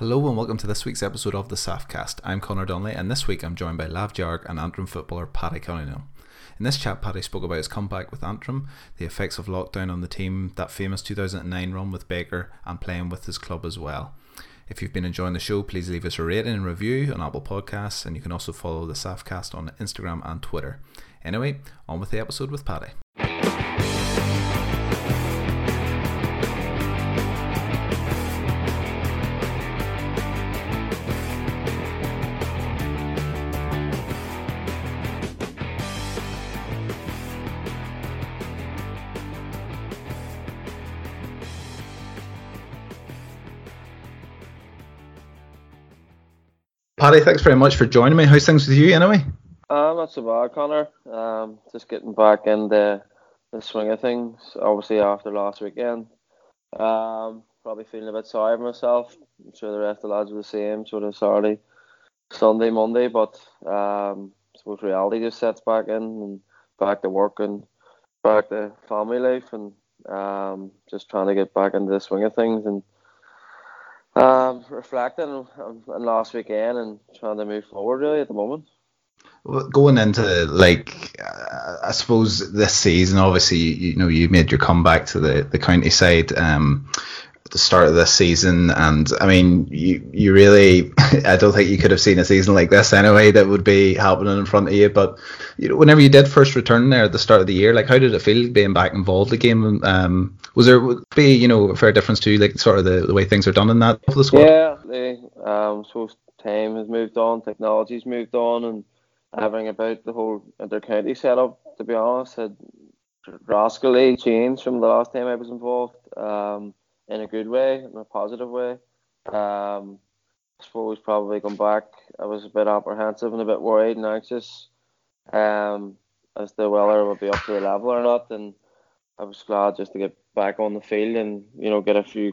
Hello and welcome to this week's episode of the Saffcast. I'm Conor Donnelly and this week I'm joined by Lamh Dhearg and Antrim footballer Paddy Cunningham. In this chat, Paddy spoke about his comeback with Antrim, the effects of lockdown on the team, that famous 2009 run with Baker, and playing with his club as well. If you've been enjoying the show, please leave us a rating and review on Apple Podcasts, and you can also follow the Saffcast on Instagram and Twitter. Anyway, on with the episode with Paddy. Paddy, thanks very much for joining me. How's things with you anyway? Um, not so bad, Conor. Um, just getting back in the, the swing of things. Obviously, after last weekend, um, probably feeling a bit sorry for myself. I'm sure the rest of the lads were the same, sort of sorry Sunday, Monday. But um, I suppose reality just sets back in and back to work and back to family life and um, just trying to get back into the swing of things and um, reflecting on, last weekend and trying to move forward really at the moment. Going into like, uh, I suppose this season, obviously, you, you, know, you made your comeback to the the county side. Um, the start of this season, and I mean, you you really, I don't think you could have seen a season like this anyway that would be happening in front of you. But you know, whenever you did first return there at the start of the year, like how did it feel being back involved again? Um, was there would be you know a fair difference to like sort of the, the way things are done in that for the squad? Yeah, um, so time has moved on, technology's moved on, and everything about the whole inter-county setup, to be honest, had drastically changed from the last time I was involved. Um, in a good way, in a positive way. Um, I suppose probably going back, I was a bit apprehensive and a bit worried and anxious um, as to whether it would be up to the level or not. And I was glad just to get back on the field and you know get a few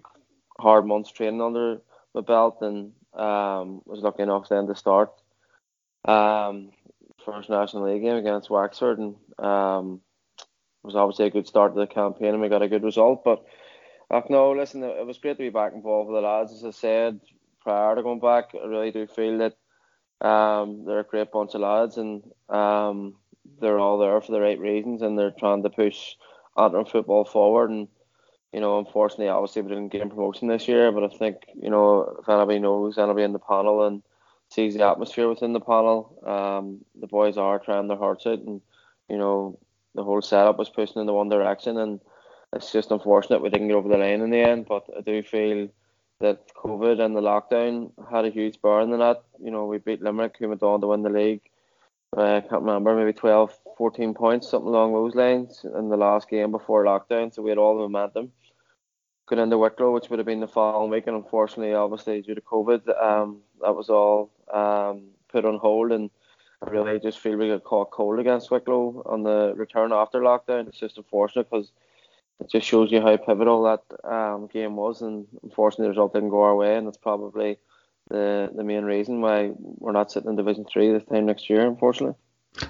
hard months training under my belt and um, was lucky enough then to start um, first National League game against Wexford and um, was obviously a good start to the campaign and we got a good result. But uh, no, listen, it was great to be back involved with the lads. As I said prior to going back, I really do feel that um, they're a great bunch of lads and um, they're all there for the right reasons and they're trying to push Antrim football forward. And you know, unfortunately, obviously, we didn't get promotion this year, but I think you know if anybody knows anybody in the panel and sees the atmosphere within the panel, um, the boys are trying their hearts out, and you know the whole setup was pushing in the one direction and it's just unfortunate we didn't get over the line in the end. But I do feel that COVID and the lockdown had a huge burn in that. You know, we beat Limerick, who went on to win the league. Uh, I can't remember, maybe 12, 14 points, something along those lines in the last game before lockdown. So we had all the momentum. Going into Wicklow, which would have been the following week, and unfortunately, obviously due to COVID, um, that was all um, put on hold. And I really just feel we got caught cold against Wicklow on the return after lockdown. It's just unfortunate because it just shows you how pivotal that um, game was, and unfortunately, the result didn't go our way, and that's probably the the main reason why we're not sitting in Division Three this time next year, unfortunately.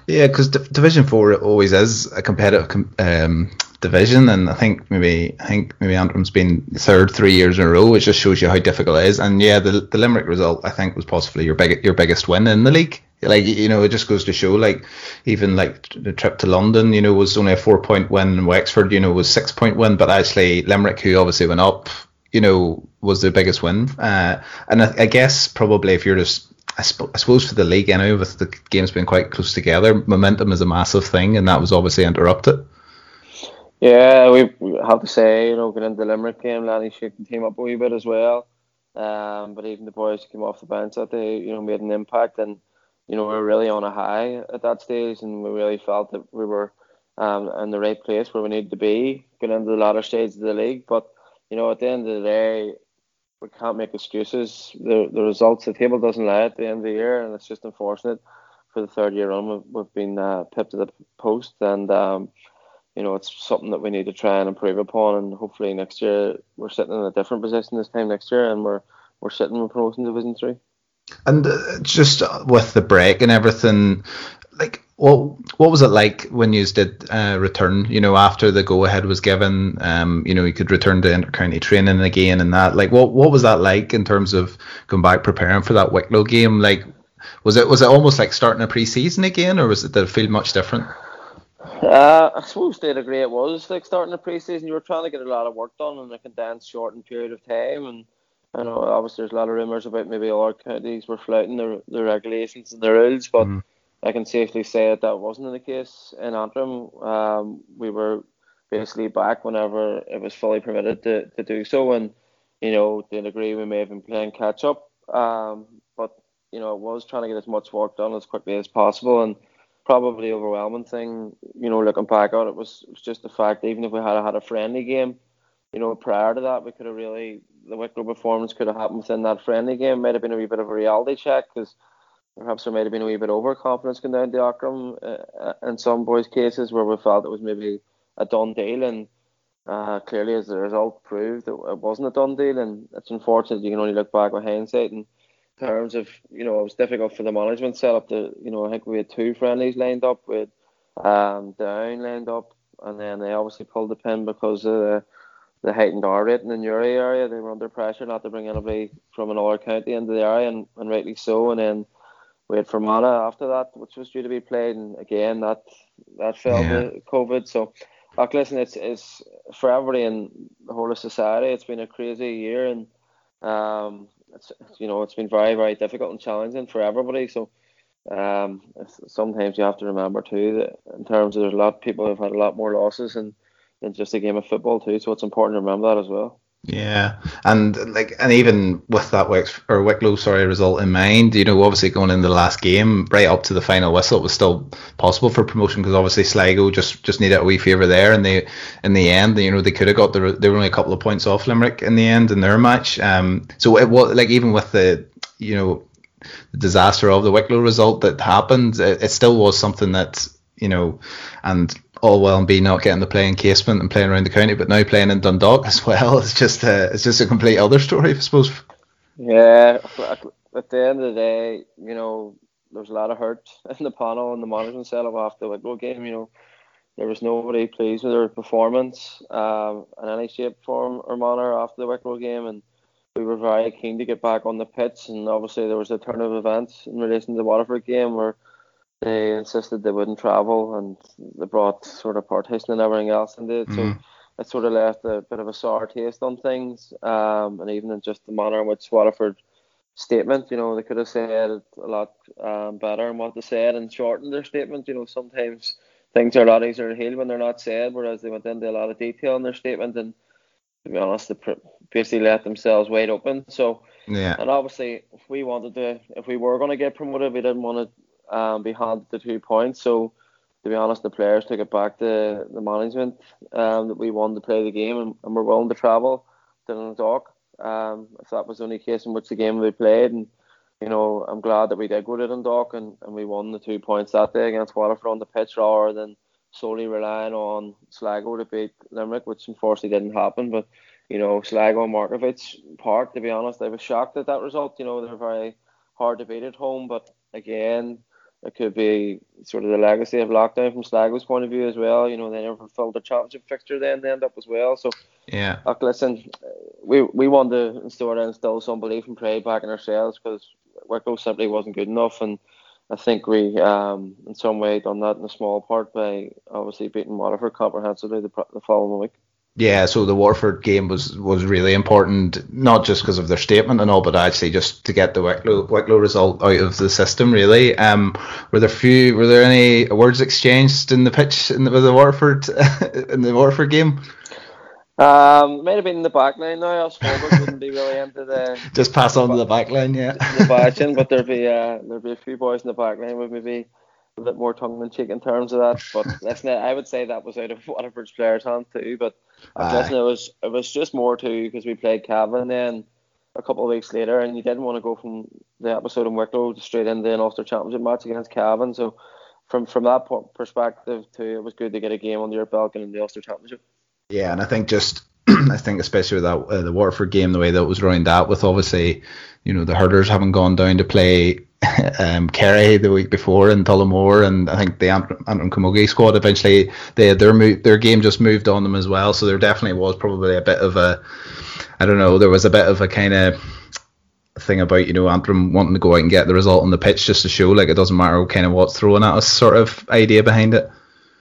Yeah, because D- Division Four always is a competitive um, division, and I think maybe I think maybe Antrim's been third three years in a row, which just shows you how difficult it is. And yeah, the the Limerick result I think was possibly your big your biggest win in the league. Like you know, it just goes to show, like even like the trip to London, you know, was only a four point win. Wexford, you know, was six point win, but actually Limerick, who obviously went up, you know, was the biggest win. Uh, and I, I, guess probably if you're just, I, sp- I suppose for the league anyway, with the games being quite close together, momentum is a massive thing, and that was obviously interrupted. Yeah, we, have to say, you know, going into the Limerick game, Lanny the team up a wee bit as well. Um, but even the boys came off the bench that day, you know, made an impact and you know, we were really on a high at that stage, and we really felt that we were um, in the right place where we needed to be getting into the latter stages of the league. But you know, at the end of the day, we can't make excuses. The the results, the table doesn't lie at the end of the year, and it's just unfortunate for the third year on we've, we've been uh, pipped to the post, and um, you know, it's something that we need to try and improve upon, and hopefully next year we're sitting in a different position this time next year, and we're we're sitting with promotion division three. And uh, just with the break and everything, like what what was it like when you did uh, return? You know, after the go ahead was given, um, you know, you could return to intercounty training again, and that. Like, what what was that like in terms of going back preparing for that Wicklow game? Like, was it was it almost like starting a pre-season again, or was it did it feel much different? Uh, I suppose to a degree it was like starting a pre-season. You were trying to get a lot of work done in a condensed, shortened period of time, and I know obviously there's a lot of rumours about maybe other counties were flouting the the regulations and the rules, but. Mm I can safely say that that wasn't the case in Antrim. Um, we were basically back whenever it was fully permitted to, to do so, and you know, to a degree, we may have been playing catch up. Um, but you know, it was trying to get as much work done as quickly as possible, and probably overwhelming thing, you know, looking back on it was, was just the fact even if we had had a friendly game, you know, prior to that, we could have really the Wicklow performance could have happened within that friendly game. Might have been a wee bit of a reality check because perhaps there might have been a wee bit overconfidence going down to Aughrim uh, in some boys' cases where we felt it was maybe a done deal, and uh, clearly as the result proved, it, it wasn't a done deal, and it's unfortunate you can only look back with hindsight. In terms of you know, it was difficult for the management set up. To you know, I think we had two friendlies lined up with um, Down lined up, and then they obviously pulled the pin because of the the heightened R in the Newry area. They were under pressure not to bring anybody from another county into the area, and, and rightly so. And then we had Fermanagh after that, which was due to be played, and again that that fell yeah. to COVID. So, like, listen, it's it's for everybody in the whole of society. It's been a crazy year, and um, it's you know it's been very very difficult and challenging for everybody. So, um, sometimes you have to remember too that in terms of there's a lot of people who've had a lot more losses and than just a game of football too. So it's important to remember that as well. Yeah, and like, and even with that Wicks or Wicklow, sorry, result in mind, you know, obviously going into the last game, right up to the final whistle, it was still possible for promotion because obviously Sligo just just needed a wee favour there, and they in the end, you know, they could have got the they were only a couple of points off Limerick in the end in their match. Um, so it was like even with the you know the disaster of the Wicklow result that happened, it, it still was something that you know, and all well and be not getting to play in Casement and playing around the county, but now playing in Dundalk as well. It's just a, it's just a complete other story, I suppose. Yeah, at the end of the day, you know, there was a lot of hurt in the panel and the management setup after the Wicklow game. You know, there was nobody pleased with their performance um, in any shape, form, or manner after the Wicklow game, and we were very keen to get back on the pitch. And obviously, there was a turn of events in relation to the Waterford game where they insisted they wouldn't travel and they brought sort of partition and everything else into it. Mm. So it sort of left a bit of a sour taste on things. Um, and even in just the manner in which Waterford statement, you know, they could have said it a lot um, better and what they said and shortened their statement. You know, sometimes things are a lot easier to heal when they're not said, whereas they went into a lot of detail in their statement and to be honest, they basically let themselves wide open. So, yeah. And obviously, if we wanted to, if we were going to get promoted, we didn't want to um, behind the two points. So to be honest, the players took it back to the management um, that we wanted to play the game and, and we're willing to travel to Dundalk. Um, if that was the only case in which the game we played, and you know, I'm glad that we did go to Dundalk and, and we won the two points that day against Waterford on the pitch rather than solely relying on Sligo to beat Limerick, which unfortunately didn't happen. But you know, Sligo and Markievicz Park, to be honest, I was shocked at that result. You know, they're very hard to beat at home, but again, it could be sort of the legacy of lockdown from Sligo's point of view as well. You know, they never fulfilled the championship fixture then they end up as well. So yeah, look, listen, we we want to instill and instill some belief and pride back in ourselves because Wicklow simply wasn't good enough, and I think we um in some way done that in a small part by obviously beating Waterford comprehensively the, the following week. Yeah, so the Waterford game was was really important, not just because of their statement and all, but actually just to get the Wicklow, Wicklow result out of the system. Really, um, were there few? Were there any words exchanged in the pitch in the, with the Waterford in the Waterford game? Um, might have been in the back line now. Us forwards wouldn't be really into the. Just pass on to the back line, yeah. The but there'd be uh, there'd be a few boys in the back line with maybe a bit more tongue in cheek in terms of that. But listen, I would say that was out of Waterford's players' hands too. But listen, it was it was just more too because we played Cavan then a couple of weeks later, and you didn't want to go from the episode in Wicklow straight into an Ulster Championship match against Cavan. So from from that perspective too, it was good to get a game under your belt in the Ulster Championship. Yeah, and I think just I think especially with that uh, the Waterford game, the way that was round out, with obviously, you know, the hurdlers haven't gone down to play um, Kerry the week before and Tullamore, and I think the Antrim, Antrim Camogie squad eventually they their move, their game just moved on them as well. So there definitely was probably a bit of a I don't know there was a bit of a kind of thing about you know Antrim wanting to go out and get the result on the pitch just to show like it doesn't matter kind of what's thrown at us sort of idea behind it.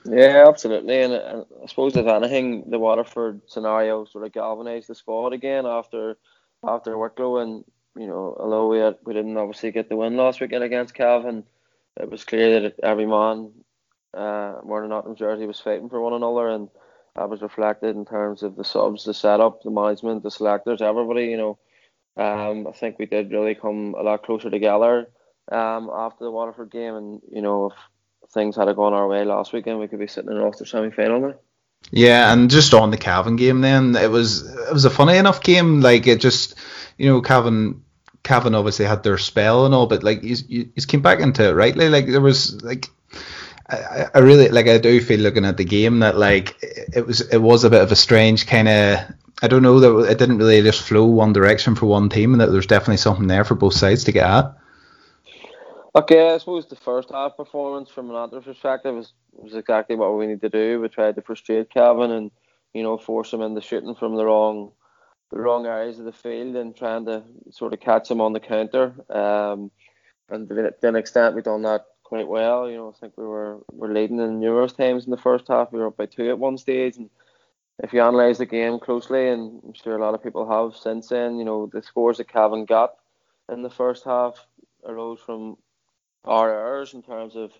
Yeah, absolutely, and, and I suppose if anything, the Waterford scenario sort of galvanised the squad again after after Wicklow, and you know although we had, we didn't obviously get the win last weekend against Cavan, it was clear that every man uh, more than Nottingham's jersey was fighting for one another, and that was reflected in terms of the subs, the setup, the management, the selectors, everybody. You know, um, I think we did really come a lot closer together um, after the Waterford game, and you know, if things had gone our way last weekend, we could be sitting in an Ulster semi final now. Yeah, and just on the Cavan game, then it was it was a funny enough game. Like it just, you know, Cavan Cavan obviously had their spell and all, but like he's you came back into it rightly. Like there was like. I, really like. I do feel looking at the game that like it was. It was a bit of a strange kind of I don't know that it didn't really just flow one direction for one team, and that there's definitely something there for both sides to get at. Okay, I suppose the first half performance from an perspective was, was exactly what we need to do. We tried to frustrate Cavan and you know force him into shooting from the wrong wrong areas of the field and trying to sort of catch them on the counter. Um, and to an extent, we've done that quite well. You know, I think we were were leading in numerous times in the first half. We were up by two at one stage, and if you analyse the game closely, and I'm sure a lot of people have since then, you know, the scores that Cavan got in the first half arose from our errors in terms of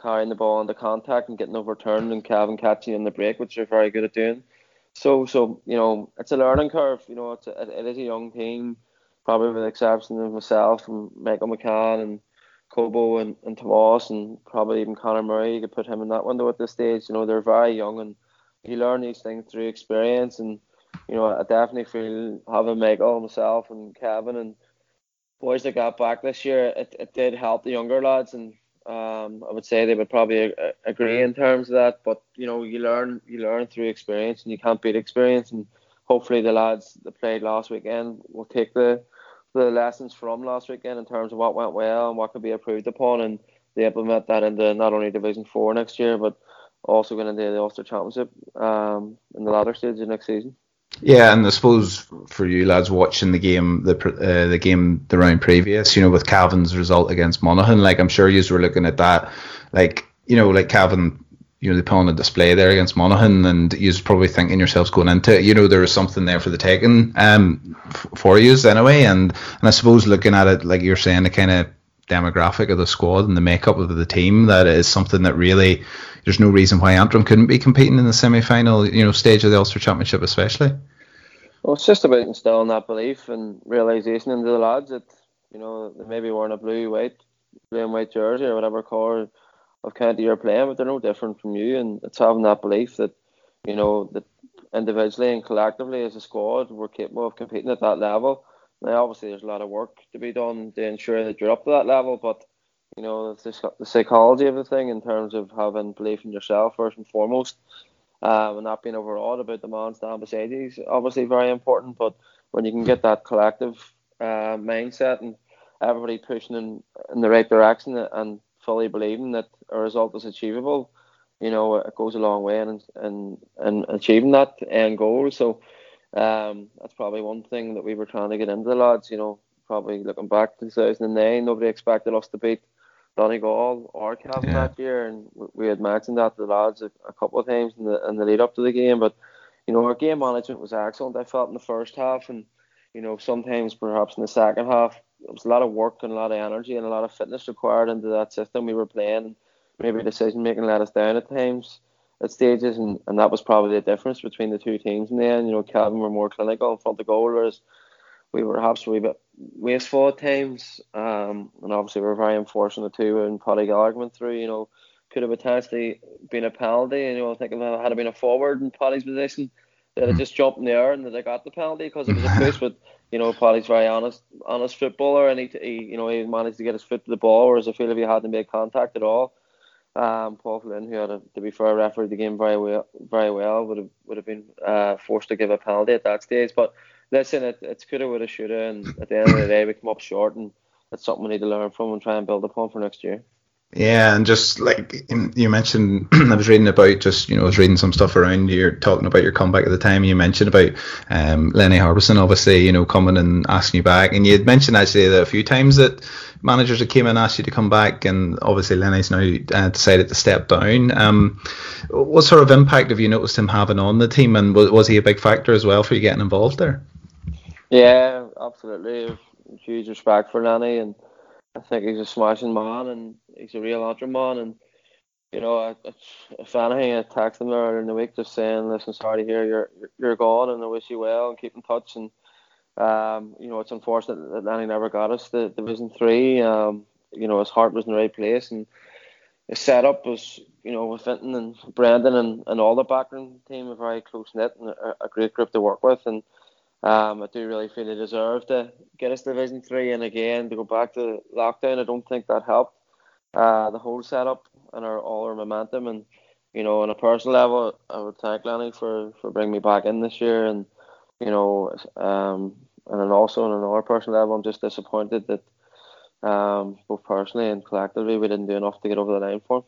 carrying the ball into contact and getting overturned and Cavan catching in the break, which they're very good at doing. So, so you know, it's a learning curve. You know, it's a, it is a young team, probably with the exception of myself and Michael McCann and Cobo and, and Tomas and probably even Conor Murray. You could put him in that window at this stage. You know, they're very young and you learn these things through experience. And you know, I definitely feel having Michael, myself, and Kevin and boys that got back this year, it, it did help the younger lads, and um, I would say they would probably agree in terms of that. But you know, you learn you learn through experience, and you can't beat experience. And hopefully, the lads that played last weekend will take the the lessons from last weekend in terms of what went well and what could be improved upon, and they implement that into not only Division Four next year, but also going to do the Ulster Championship um, in the latter stage of next season. Yeah, and I suppose for you lads watching the game, the uh, the game the round previous, you know, with Cavan's result against Monaghan, like I'm sure you were looking at that, like you know, like Cavan, you know, they put on a display there against Monaghan, and you're probably thinking yourselves going into it, you know, there was something there for the taking, um, f- for you anyway, and and I suppose looking at it, like you're saying, the kind of demographic of the squad and the makeup of the team, that is something that really there's no reason why Antrim couldn't be competing in the semi-final, you know, stage of the Ulster Championship, especially. Well, it's just about instilling that belief and realization into the lads that you know they maybe wearing a blue, white, blue and white jersey or whatever colour of county you're playing, but they're no different from you, and it's having that belief that you know that individually and collectively as a squad we're capable of competing at that level. Now, obviously, there's a lot of work to be done to ensure that you're up to that level, but you know, the, the psychology of the thing in terms of having belief in yourself first and foremost, um, and not being overawed about the man standing beside you is obviously very important. But when you can get that collective uh, mindset and everybody pushing in, in the right direction and fully believing that a result is achievable, you know, it goes a long way in, in, in achieving that end goal. So um, that's probably one thing that we were trying to get into the lads, you know, probably looking back to 2009, nobody expected us to beat Donegal or Cavan yeah. that year, and we had mentioned that to the lads a, a, couple of times in the in the lead up to the game. But you know, our game management was excellent. I felt in the first half, and you know, sometimes perhaps in the second half, there was a lot of work and a lot of energy and a lot of fitness required into that system we were playing. Maybe decision making let us down at times at stages, and, and that was probably the difference between the two teams in the end. You know, Cavan were more clinical in front of goal, whereas we were perhaps a wee bit wasteful at times. Um, and obviously we are very unfortunate too when Paddy Gallagher went through. You know, could have potentially been a penalty. And, you know, I think if it had been a forward in Paddy's position, they'd have just jumped in the air and they got the penalty because it was a push. But you know, Paddy's very honest, honest footballer, and he, he, you know, he managed to get his foot to the ball. Whereas I feel if he hadn't made contact at all, um, Paul Flynn, who had a, to be fair, refereed the game very well, very well, would have would have been uh, forced to give a penalty at that stage. But listen, it, it's coulda, woulda, shoulda, and at the end of the day, we come up short. And it's something we need to learn from and try and build upon for next year. Yeah, and just like you mentioned, I was reading about just you know I was reading some stuff around you talking about your comeback at the time. You mentioned about um, Lenny Harbison, obviously you know coming and asking you back, and you had mentioned actually that a few times that managers that came and asked you to come back, and obviously Lenny's now uh, decided to step down. Um, what sort of impact have you noticed him having on the team, and was, was he a big factor as well for you getting involved there? Yeah, absolutely. Huge respect for Lenny and I think he's a smashing man and he's a real Antrim man. And you know, I, if anything, I texted him earlier in the week just saying, "Listen, sorry to hear you're you're gone, and I wish you well and keep in touch." And um, you know, it's unfortunate that Lenny never got us the Division Three. Um, you know, his heart was in the right place, and his setup was, you know, with Vinton and Brendan and, and all the background team, a very close knit and a, a great group to work with. And um, I do really feel they deserve to get us Division Three, and again to go back to lockdown, I don't think that helped uh, the whole setup and our all our momentum. And you know, on a personal level, I would thank Lenny for for bringing me back in this year, and you know, um, and then also on another personal level, I'm just disappointed that um, both personally and collectively we didn't do enough to get over the line for him.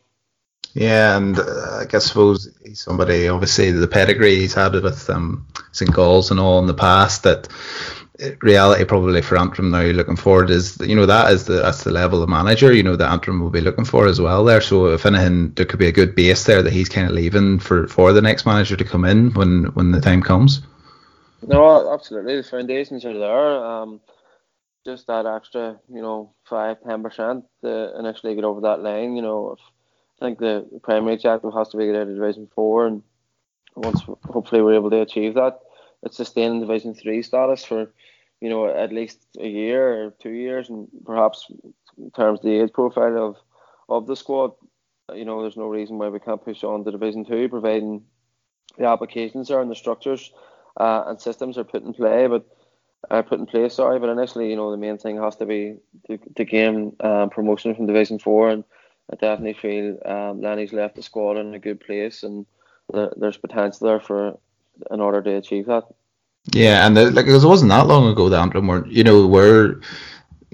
Yeah, and uh, I guess suppose he's somebody obviously the pedigree he's had with um, St. Gall's and all in the past that reality probably for Antrim now you're looking forward is you know that is the that's the level of manager you know that Antrim will be looking for as well there. So if anything there could be a good base there that he's kind of leaving for for the next manager to come in when when the time comes. No absolutely. The foundations are there. Um, just that extra you know five ten percent to initially get over that line you know if I think the primary objective has to be get out of Division Four, and once hopefully we're able to achieve that, it's sustaining Division Three status for you know at least a year or two years, and perhaps in terms of the age profile of of the squad, you know, there's no reason why we can't push on to Division Two, providing the applications are and the structures uh, and systems are put in play, but. Uh, put in place, sorry, but initially, you know, the main thing has to be to, to gain um, promotion from Division Four, and I definitely feel um, Lenny's left the squad in a good place, and there's potential there for in order to achieve that. Yeah, and the, like it wasn't that long ago that Antrim were you know were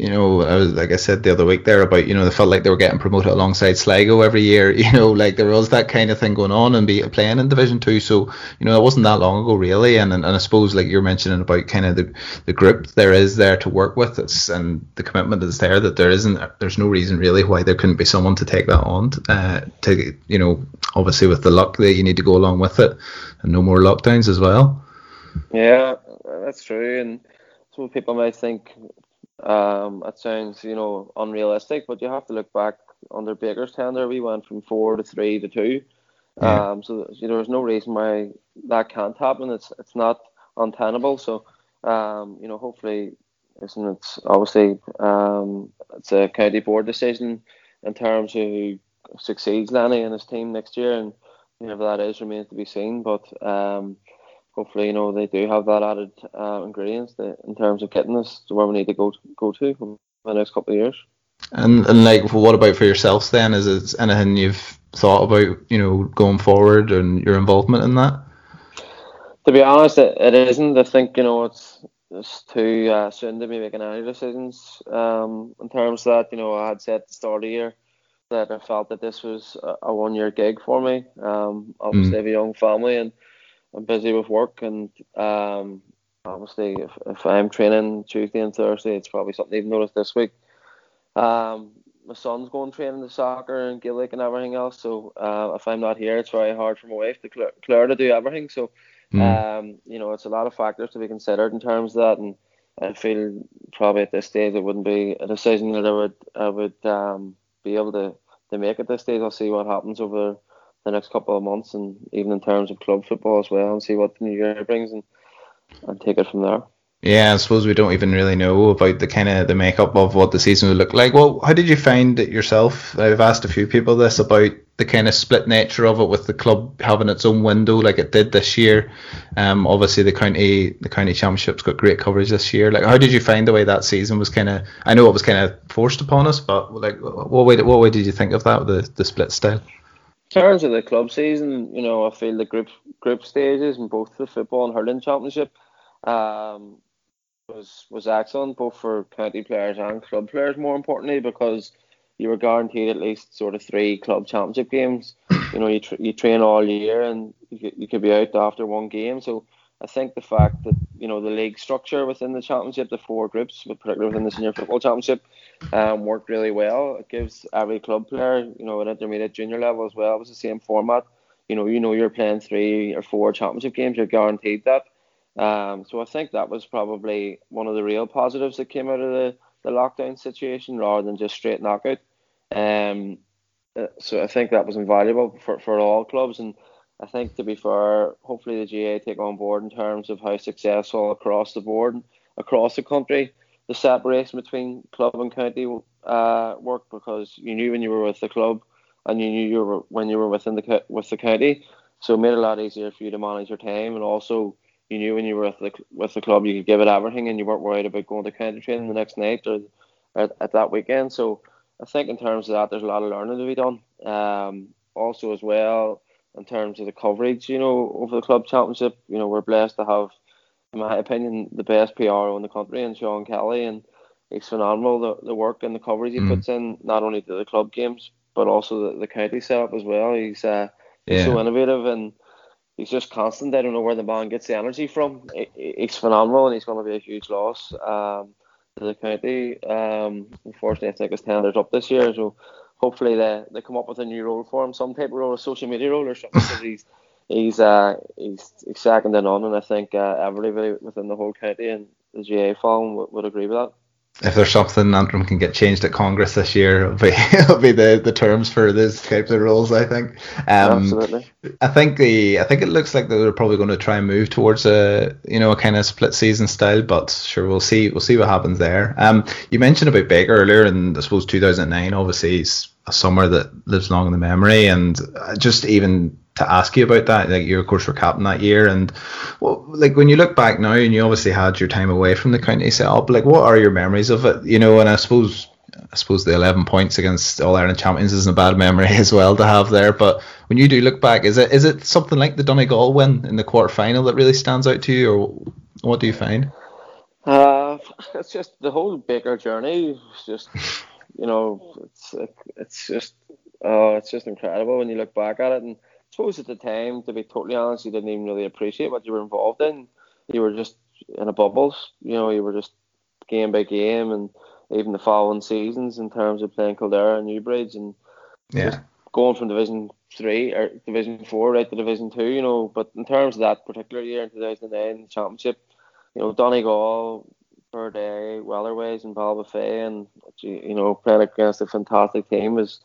you know, I was, like I said the other week there about, you know, they felt like they were getting promoted alongside Sligo every year. You know, like there was that kind of thing going on and be playing in Division Two. So, you know, it wasn't that long ago really. And and, and I suppose like you're mentioning about kind of the, the group there is there to work with it's, and the commitment is there that there isn't there's no reason really why there couldn't be someone to take that on uh, to you know obviously with the luck that you need to go along with it and no more lockdowns as well. Yeah, that's true. And some people might think um, it sounds, you know, unrealistic, but you have to look back under Baker's tender. We went from four to three to two. Yeah. Um, so you know, there's no reason why that can't happen. It's it's not untenable. So, um, you know, hopefully, listen, it's obviously um, it's a county board decision in terms of who succeeds Lenny and his team next year, and you know, that is remains to be seen. But um, hopefully, you know, they do have that added uh, ingredients that, in terms of getting us to where we need to go to, go to in the next couple of years. And and like, what about for yourselves then? Is it anything you've thought about, you know, going forward and your involvement in that? To be honest, it, it isn't. I think you know it's it's too uh, soon to be making any decisions um, in terms of that. You know, I had said at the start of the year that I felt that this was a, a one year gig for me. Um, obviously, mm. I have a young family and I'm busy with work, and um, obviously, if, if I'm training Tuesday and Thursday, it's probably something you've noticed this week. Um, my son's going training the soccer and Gaelic and everything else, so uh, if I'm not here, it's very hard for my wife to clear, clear to do everything. So, mm. um, you know, it's a lot of factors to be considered in terms of that, and I feel probably at this stage it wouldn't be a decision that I would I would um, be able to, to make at this stage. I'll see what happens over the next couple of months, and even in terms of club football as well, and see what the new year brings, and and take it from there. Yeah, I suppose we don't even really know about the kind of the makeup of what the season would look like. Well, how did you find it yourself? I've asked a few people this about the kind of split nature of it with the club having its own window like it did this year. Um, obviously the county the county championships got great coverage this year. Like, how did you find the way that season was kind of? I know it was kind of forced upon us, but like, what way what way did you think of that the the split style? Terms of the club season, you know, I feel the group group stages in both the football and hurling championship um, was was excellent, both for county players and club players. More importantly, because you were guaranteed at least sort of three club championship games. You know, you you train all year, and you could, you could be out after one game. So I think the fact that you know the league structure within the championship, the four groups, particularly within the senior football championship, um, worked really well. It gives every club player, you know, at intermediate, junior level as well, it was the same format. You know, you know, you're playing three or four championship games, you're guaranteed that. Um, so I think that was probably one of the real positives that came out of the, the lockdown situation, rather than just straight knockout. Um, uh, so I think that was invaluable for, for all clubs, and I think to be fair, hopefully the GAA take on board in terms of how successful across the board, across the country, the separation between club and county uh, work because you knew when you were with the club and you knew you were when you were within the with the county, so it made it a lot easier for you to manage your time and also you knew when you were with the with the club you could give it everything and you weren't worried about going to county training the next night or at, at that weekend. So I think in terms of that, there's a lot of learning to be done. Um, also as well in terms of the coverage, you know, over the club championship, you know, we're blessed to have, in my opinion, the best PR in the country and Sean Kelly, and it's phenomenal the, the work and the coverage he mm. puts in, not only to the club games but also the, the county setup as well. He's uh, he's yeah. so innovative and he's just constant. I don't know where the man gets the energy from. He's phenomenal and he's going to be a huge loss. Um, to the county. Um, unfortunately, I think his tender's up this year, so hopefully they, they come up with a new role for him, some type of role, a social media role or something. he's he's uh he's, he's second to none, and I think uh, everybody within the whole county and the GAA following would, would agree with that if there's something Antrim can get changed at Congress this year, it'll be, it'll be the, the terms for these types of roles. I think. Um, Absolutely. I think the I think it looks like they're probably going to try and move towards a you know a kind of split season style, but sure we'll see we'll see what happens there. Um, you mentioned about Baker earlier, and I suppose 2009 obviously is a summer that lives long in the memory, and just even to ask you about that. Like you, of course, were captain that year, and well, like when you look back now, and you obviously had your time away from the county setup. Like, what are your memories of it? You know, and I suppose, I suppose the eleven points against All Ireland champions isn't a bad memory as well to have there. But when you do look back, is it is it something like the Donegal win in the quarter final that really stands out to you, or what do you find? Uh, it's just the whole Baker journey. It's just you know, it's it's just oh, it's just incredible when you look back at it and suppose at the time, to be totally honest, you didn't even really appreciate what you were involved in. You were just in a bubble. You know, you were just game by game, and even the following seasons in terms of playing Kildare and Newbridge, and yeah, going from Division Three or Division Four right to Division Two. You know, but in terms of that particular year in 2009, the championship, you know, Donegal, Day, Wellerways, and Ballybofey, and you know, playing against a fantastic team was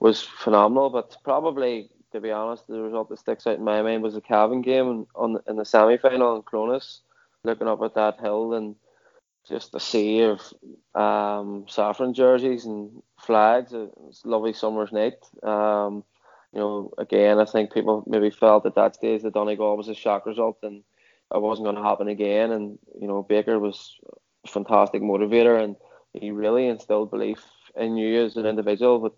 was phenomenal. But probably to be honest. The result that sticks out in my mind was the Cavan game on in the semi final in Clones, looking up at that hill and just a sea of um, saffron jerseys and flags. It's a lovely summer's night. Um, you know, again, I think people maybe felt at that stage that Donegal was a shock result and it wasn't going to happen again. And you know, Baker was a fantastic motivator and he really instilled belief in you as an individual, but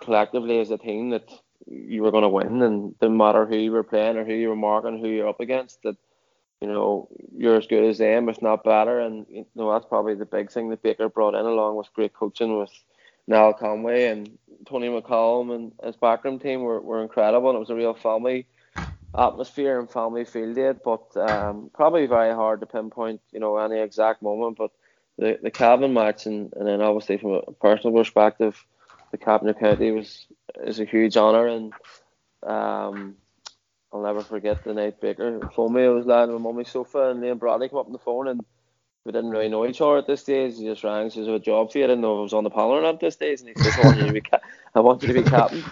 collectively as a team that you were going to win, and didn't matter who you were playing or who you were marking, who you're up against. That you know you're as good as them, if not better. And you know that's probably the big thing that Baker brought in, along with great coaching with Niall Conway and Tony McCallum and his backroom team were, were incredible, and it was a real family atmosphere and family feel it. But um, probably very hard to pinpoint, you know, any exact moment. But the the Cavan match, and, and then obviously from a personal perspective the Cabinet County was is a huge honour, and um, I'll never forget the night Baker phoned me. I was lying on my mummy's sofa, and Liam Bradley came up on the phone, and we didn't really know each other at this stage. He just rang, says, "I have a job for you." I didn't know if I was on the panel or not at this stage, and he says, "I want you to be, ca- I want you to be captain."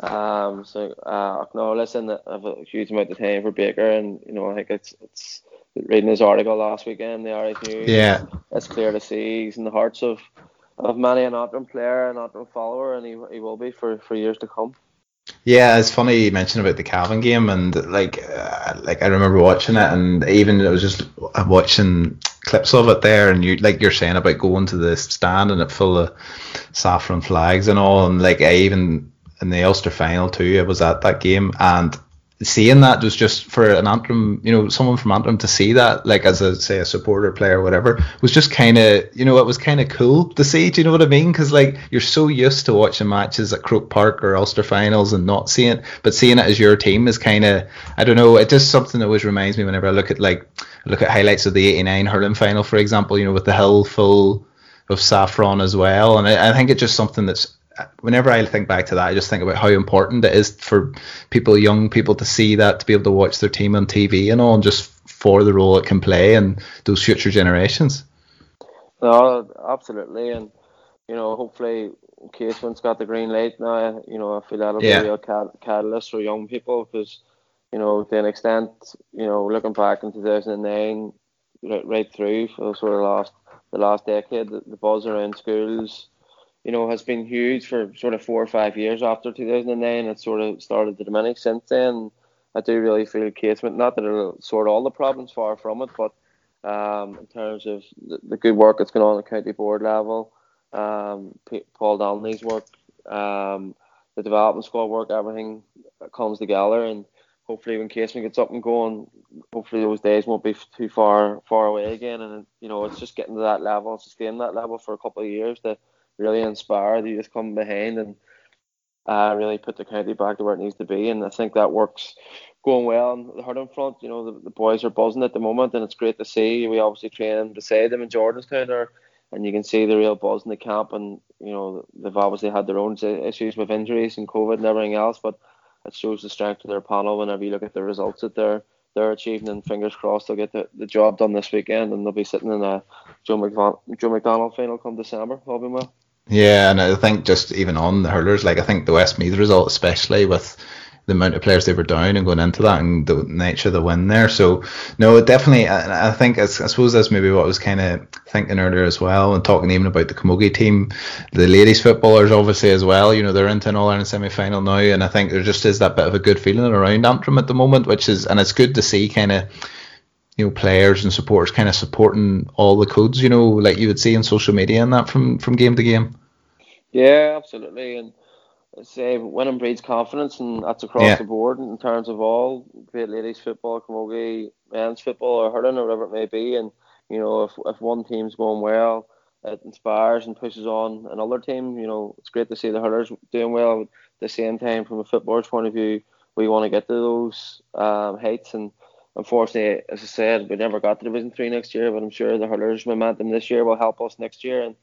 Um, so uh, no, listen, I have a huge amount of time for Baker, and you know, I think it's it's reading his article last weekend, the Irish News. Yeah, it's clear to see he's in the hearts of of many an Antrim player and Antrim follower, and he, he will be for, for years to come. Yeah, it's funny you mentioned about the Cavan game, and like, uh, like I remember watching it, and even it was just watching clips of it there, and you like you're saying about going to the stand and it full of saffron flags and all, and like I even in the Ulster final too, I was at that game, and seeing that was just for an Antrim, you know, someone from Antrim to see that, like as a say a supporter player or whatever, was just kind of, you know, it was kind of cool to see. Do you know what I mean? Because like you're so used to watching matches at Croke Park or Ulster finals and not seeing it, but seeing it as your team is kind of, I don't know, it just something that always reminds me whenever I look at like look at highlights of the '89 hurling final, for example, you know, with the hill full of saffron as well, and I, I think it's just something that's whenever I think back to that, I just think about how important it is for people, young people, to see that, to be able to watch their team on TV and all, and just for the role it can play in those future generations. No, absolutely, and you know, hopefully, Casement's got the green light now. You know, I feel that'll yeah. be a real catalyst for young people because, you know, to an extent, you know, looking back in 2009, right, right through for sort of last the last decade, the, the buzz around schools you know, has been huge for sort of four or five years after 2009. It sort of started to diminish since then. I do really feel Casement, not that it'll sort all the problems far from it, but um, in terms of the, the, good work that's going on at county board level, um, Paul Donnelly's work, um, the development squad work, everything comes together, and hopefully when Casement gets up and going, hopefully those days won't be too far far away again, and you know it's just getting to that level, sustaining that level for a couple of years to really inspire the youth come behind and uh, really put the county back to where it needs to be. And I think that works going well on the hurling front. You know, the, the boys are buzzing at the moment, and it's great to see. We obviously train beside them in Jordanstown, there, and you can see the real buzz in the camp. And you know, they've obviously had their own issues with injuries and COVID and everything else, but it shows the strength of their panel whenever you look at the results that they're they're achieving. And fingers crossed they'll get the, the job done this weekend, and they'll be sitting in a Joe McDonagh, Joe McDonagh final come December. All being well. Yeah, and I think just even on the hurlers, like I think the Westmeath result, especially with the amount of players they were down and going into that and the nature of the win there. So no, definitely. I, I think I suppose that's maybe what I was kind of thinking earlier as well, and talking even about the Camogie team, the ladies footballers obviously as well. You know they're into an All Ireland semi final now, and I think there just is that bit of a good feeling around Antrim at the moment, which is and it's good to see kind of you know players and supporters kind of supporting all the codes you know like you would see on social media and that from from game to game? Yeah absolutely. And say winning breeds confidence and that's across yeah. the board in terms of all great ladies football camogie men's football or hurling or whatever it may be. And you know if, if one team's going well it inspires and pushes on another team you know it's great to see the hurlers doing well. At the same time from a footballer's point of view we want to get to those um, heights. And unfortunately, as I said, we never got to Division Three next year, but I'm sure the hurlers momentum this year will help us next year. And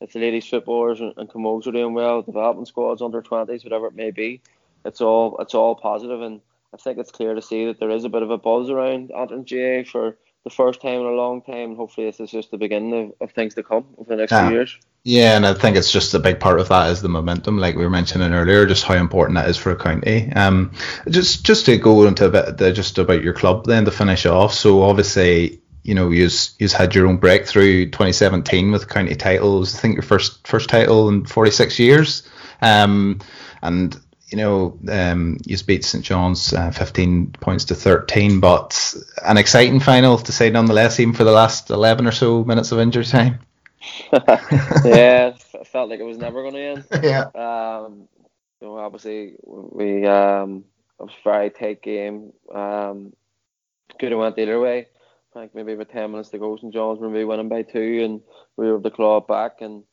if the ladies footballers and, and Camogues are doing well, development squads, under twenties, whatever it may be, it's all it's all positive. And I think it's clear to see that there is a bit of a buzz around Antrim GAA for the first time in a long time. And hopefully, this is just the beginning of, of things to come over the next yeah. few years. Yeah, and I think it's just a big part of that is the momentum, like we were mentioning earlier, just how important that is for a county. Um, just just to go into a bit the, just about your club then to finish off. So obviously, you know, you you had your own breakthrough 2017 with county titles. I think your first first title in 46 years. Um, and you know, um, you beat St John's uh, 15 points to 13, but an exciting final to say nonetheless, even for the last 11 or so minutes of injury time. yeah, it felt like it was never going to end. yeah. Um, know, obviously we um, it was a very tight game. Um, could have went the other way. I think maybe with 10 minutes to go, St John's were maybe winning by two, and we were able to claw back. And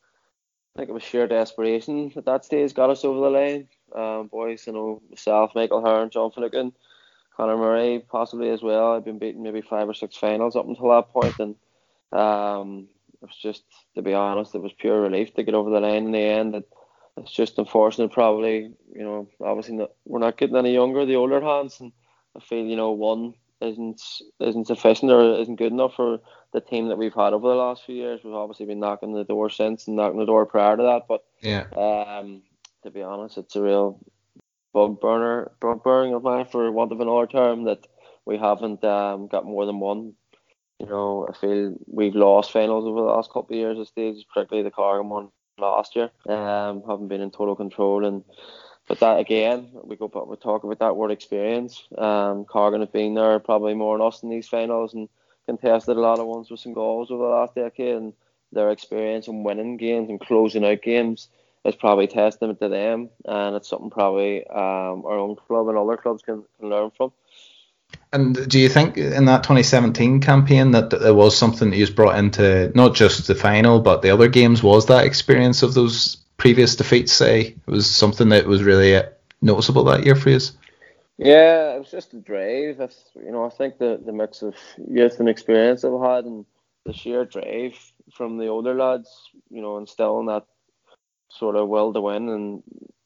I think it was sheer desperation at that stage got us over the line. Um, boys, you know, myself, Michael Hearn, John Finnegan, Conor Murray, possibly as well. I've been beaten maybe five or six finals up until that point, and um, it was just, to be honest, it was pure relief to get over the line in the end. It, it's just unfortunate, probably. You know, obviously not, we're not getting any younger, the older hands, and I feel you know one isn't isn't sufficient or isn't good enough for the team that we've had over the last few years. We've obviously been knocking the door since and knocking the door prior to that, but yeah, um, to be honest, it's a real bug burner, bug burning of mine, for want of another term, that we haven't um, got more than one you know, I feel we've lost finals over the last couple of years at stages, particularly the Cargan one last year. Um, haven't been in total control and but that again, we go back we talk about that word experience. Um Cargan have been there probably more than us in these finals and contested a lot of ones with some goals over the last decade and their experience in winning games and closing out games is probably testament to them, and it's something probably um, our own club and other clubs can, can learn from. And do you think in that 2017 campaign that there was something that you brought into not just the final but the other games? Was that experience of those previous defeats? Say it was something that was really uh, noticeable that year for you? Yeah, it was just the drive. You know, I think the, the mix of youth and experience I've had and the sheer drive from the older lads, you know, instilling that sort of will to win and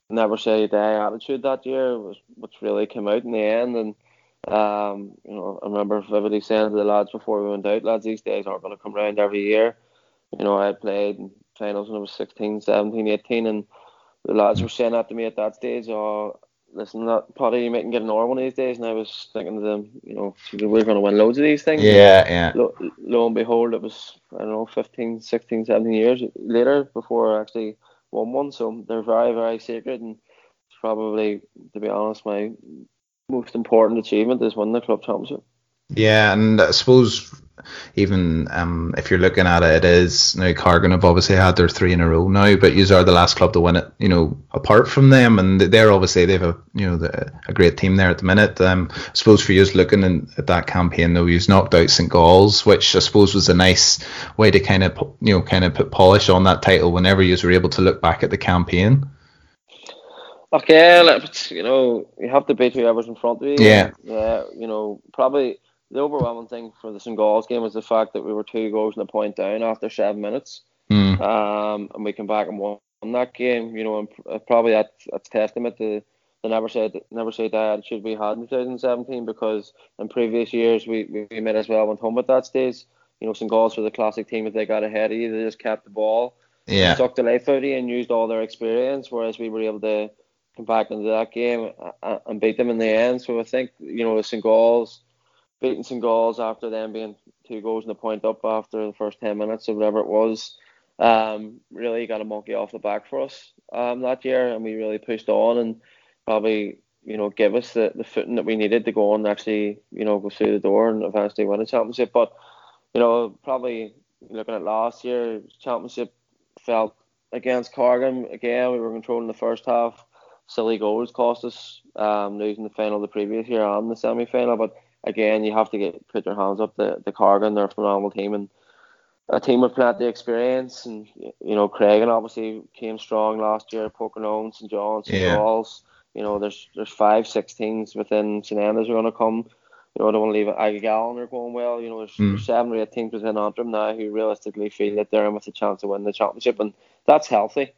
never say die attitude that year was what's really came out in the end. And um, you know, I remember vividly saying to the lads before we went out, lads, these days aren't going to come round every year. You know, I played in finals when I was 16, 17, 18, and the lads were saying that to me at that stage. Oh, listen, that Paddy, you mightn't get an one these days. And I was thinking to them, you know, we're going to win loads of these things. Yeah, yeah. Lo, lo and behold, it was, I don't know, 15, 16, 17 years later before I actually won one. So they're very, very sacred. And it's probably, to be honest, my most important achievement is winning the club championship. Yeah, and I suppose even um, if you're looking at it, it is now Cargin have obviously had their three in a row now, but you are the last club to win it. You know, apart from them, and they're obviously they've a you know the, a great team there at the minute. Um, I suppose for you looking in, at that campaign though, you knocked out St Gall's, which I suppose was a nice way to kind of you know kind of put polish on that title whenever you were able to look back at the campaign. Okay, you know, you have to beat whoever's in front of you. Yeah. Yeah, you know, probably the overwhelming thing for the St. Gall's game was the fact that we were two goals and a point down after seven minutes. Mm. Um, and we came back and won that game, you know, and uh, probably that's, that's testament to the never said never say that should be had in 2017 because in previous years we, we might as well went home at that stage. You know, St. Gall's were the classic team if they got ahead of you, they just kept the ball, yeah, stuck the life out of you and used all their experience, whereas we were able to come back into that game and beat them in the end. So I think you know St Gall's beating St Gall's after them being two goals and a point up after the first ten minutes or whatever it was, um, really got a monkey off the back for us um, that year, and we really pushed on and probably you know give us the, the footing that we needed to go on and actually you know go through the door and eventually win a championship. But you know probably looking at last year championship felt against Cargin again we were controlling the first half silly goals cost us um, losing the final the previous year and the semi final. But again, you have to get put your hands up. The the Cargin, they're a phenomenal team and a team with plenty of experience. And you know, Creggan obviously came strong last year. Portglenone's, St John's, St yeah. Paul's. You know, there's there's five, six teams within St are going to come. You know, I don't want to leave it. Aghagallon are going well. You know, there's, mm. there's seven or eight teams within Antrim now who realistically feel that they're in with a chance to win the championship, and that's healthy.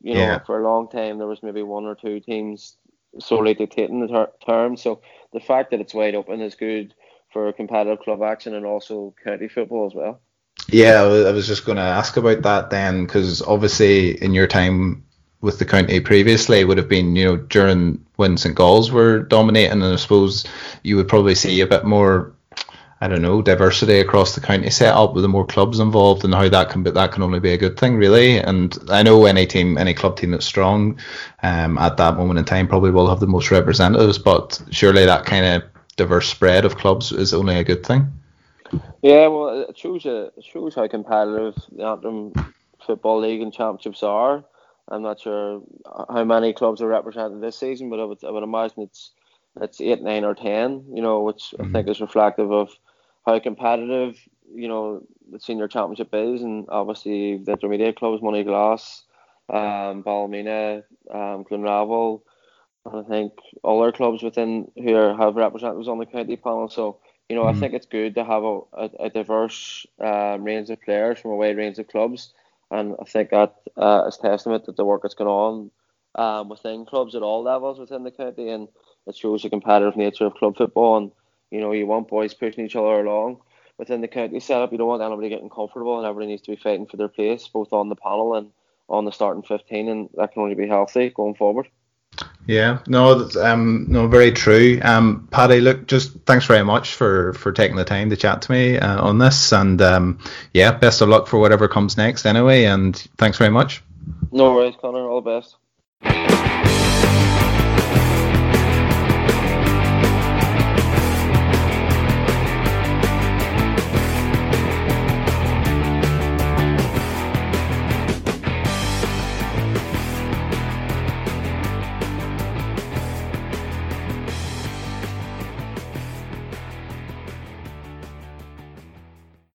You know, yeah. for a long time there was maybe one or two teams solely dictating the ter- term. So the fact that it's wide open is good for competitive club action and also county football as well. Yeah, I was just going to ask about that then, because obviously in your time with the county previously it would have been you know during when St Gall's were dominating, and I suppose you would probably see a bit more I don't know, diversity across the county set up with the more clubs involved and how that can be, that can only be a good thing really. And I know any team, any club team that's strong um, at that moment in time probably will have the most representatives, but surely that kind of diverse spread of clubs is only a good thing. Yeah, well, it shows you, it shows how competitive the Antrim Football League and Championships are. I'm not sure how many clubs are represented this season, but I would, I would imagine it's it's eight, nine, or ten. You know, which mm-hmm. I think is reflective of how competitive you know the senior championship is, and obviously the intermediate clubs, Moneyglass, um, Ballymena, um, Glenravel, and I think all our clubs within here have representatives on the county panel. So you know, mm-hmm. I think it's good to have a, a, a diverse um, range of players from a wide range of clubs, and I think that uh, is testament that the work that's going on um, within clubs at all levels within the county, and it shows the competitive nature of club football. And you know, you want boys pushing each other along within the county setup. You don't want anybody getting comfortable, and everybody needs to be fighting for their place, both on the panel and on the starting 15, and that can only be healthy going forward. Yeah, no, um, no, very true. Um, Paddy, look, just thanks very much for for taking the time to chat to me uh, on this, and um, yeah, best of luck for whatever comes next, anyway, and thanks very much. No worries, Conor. All the best.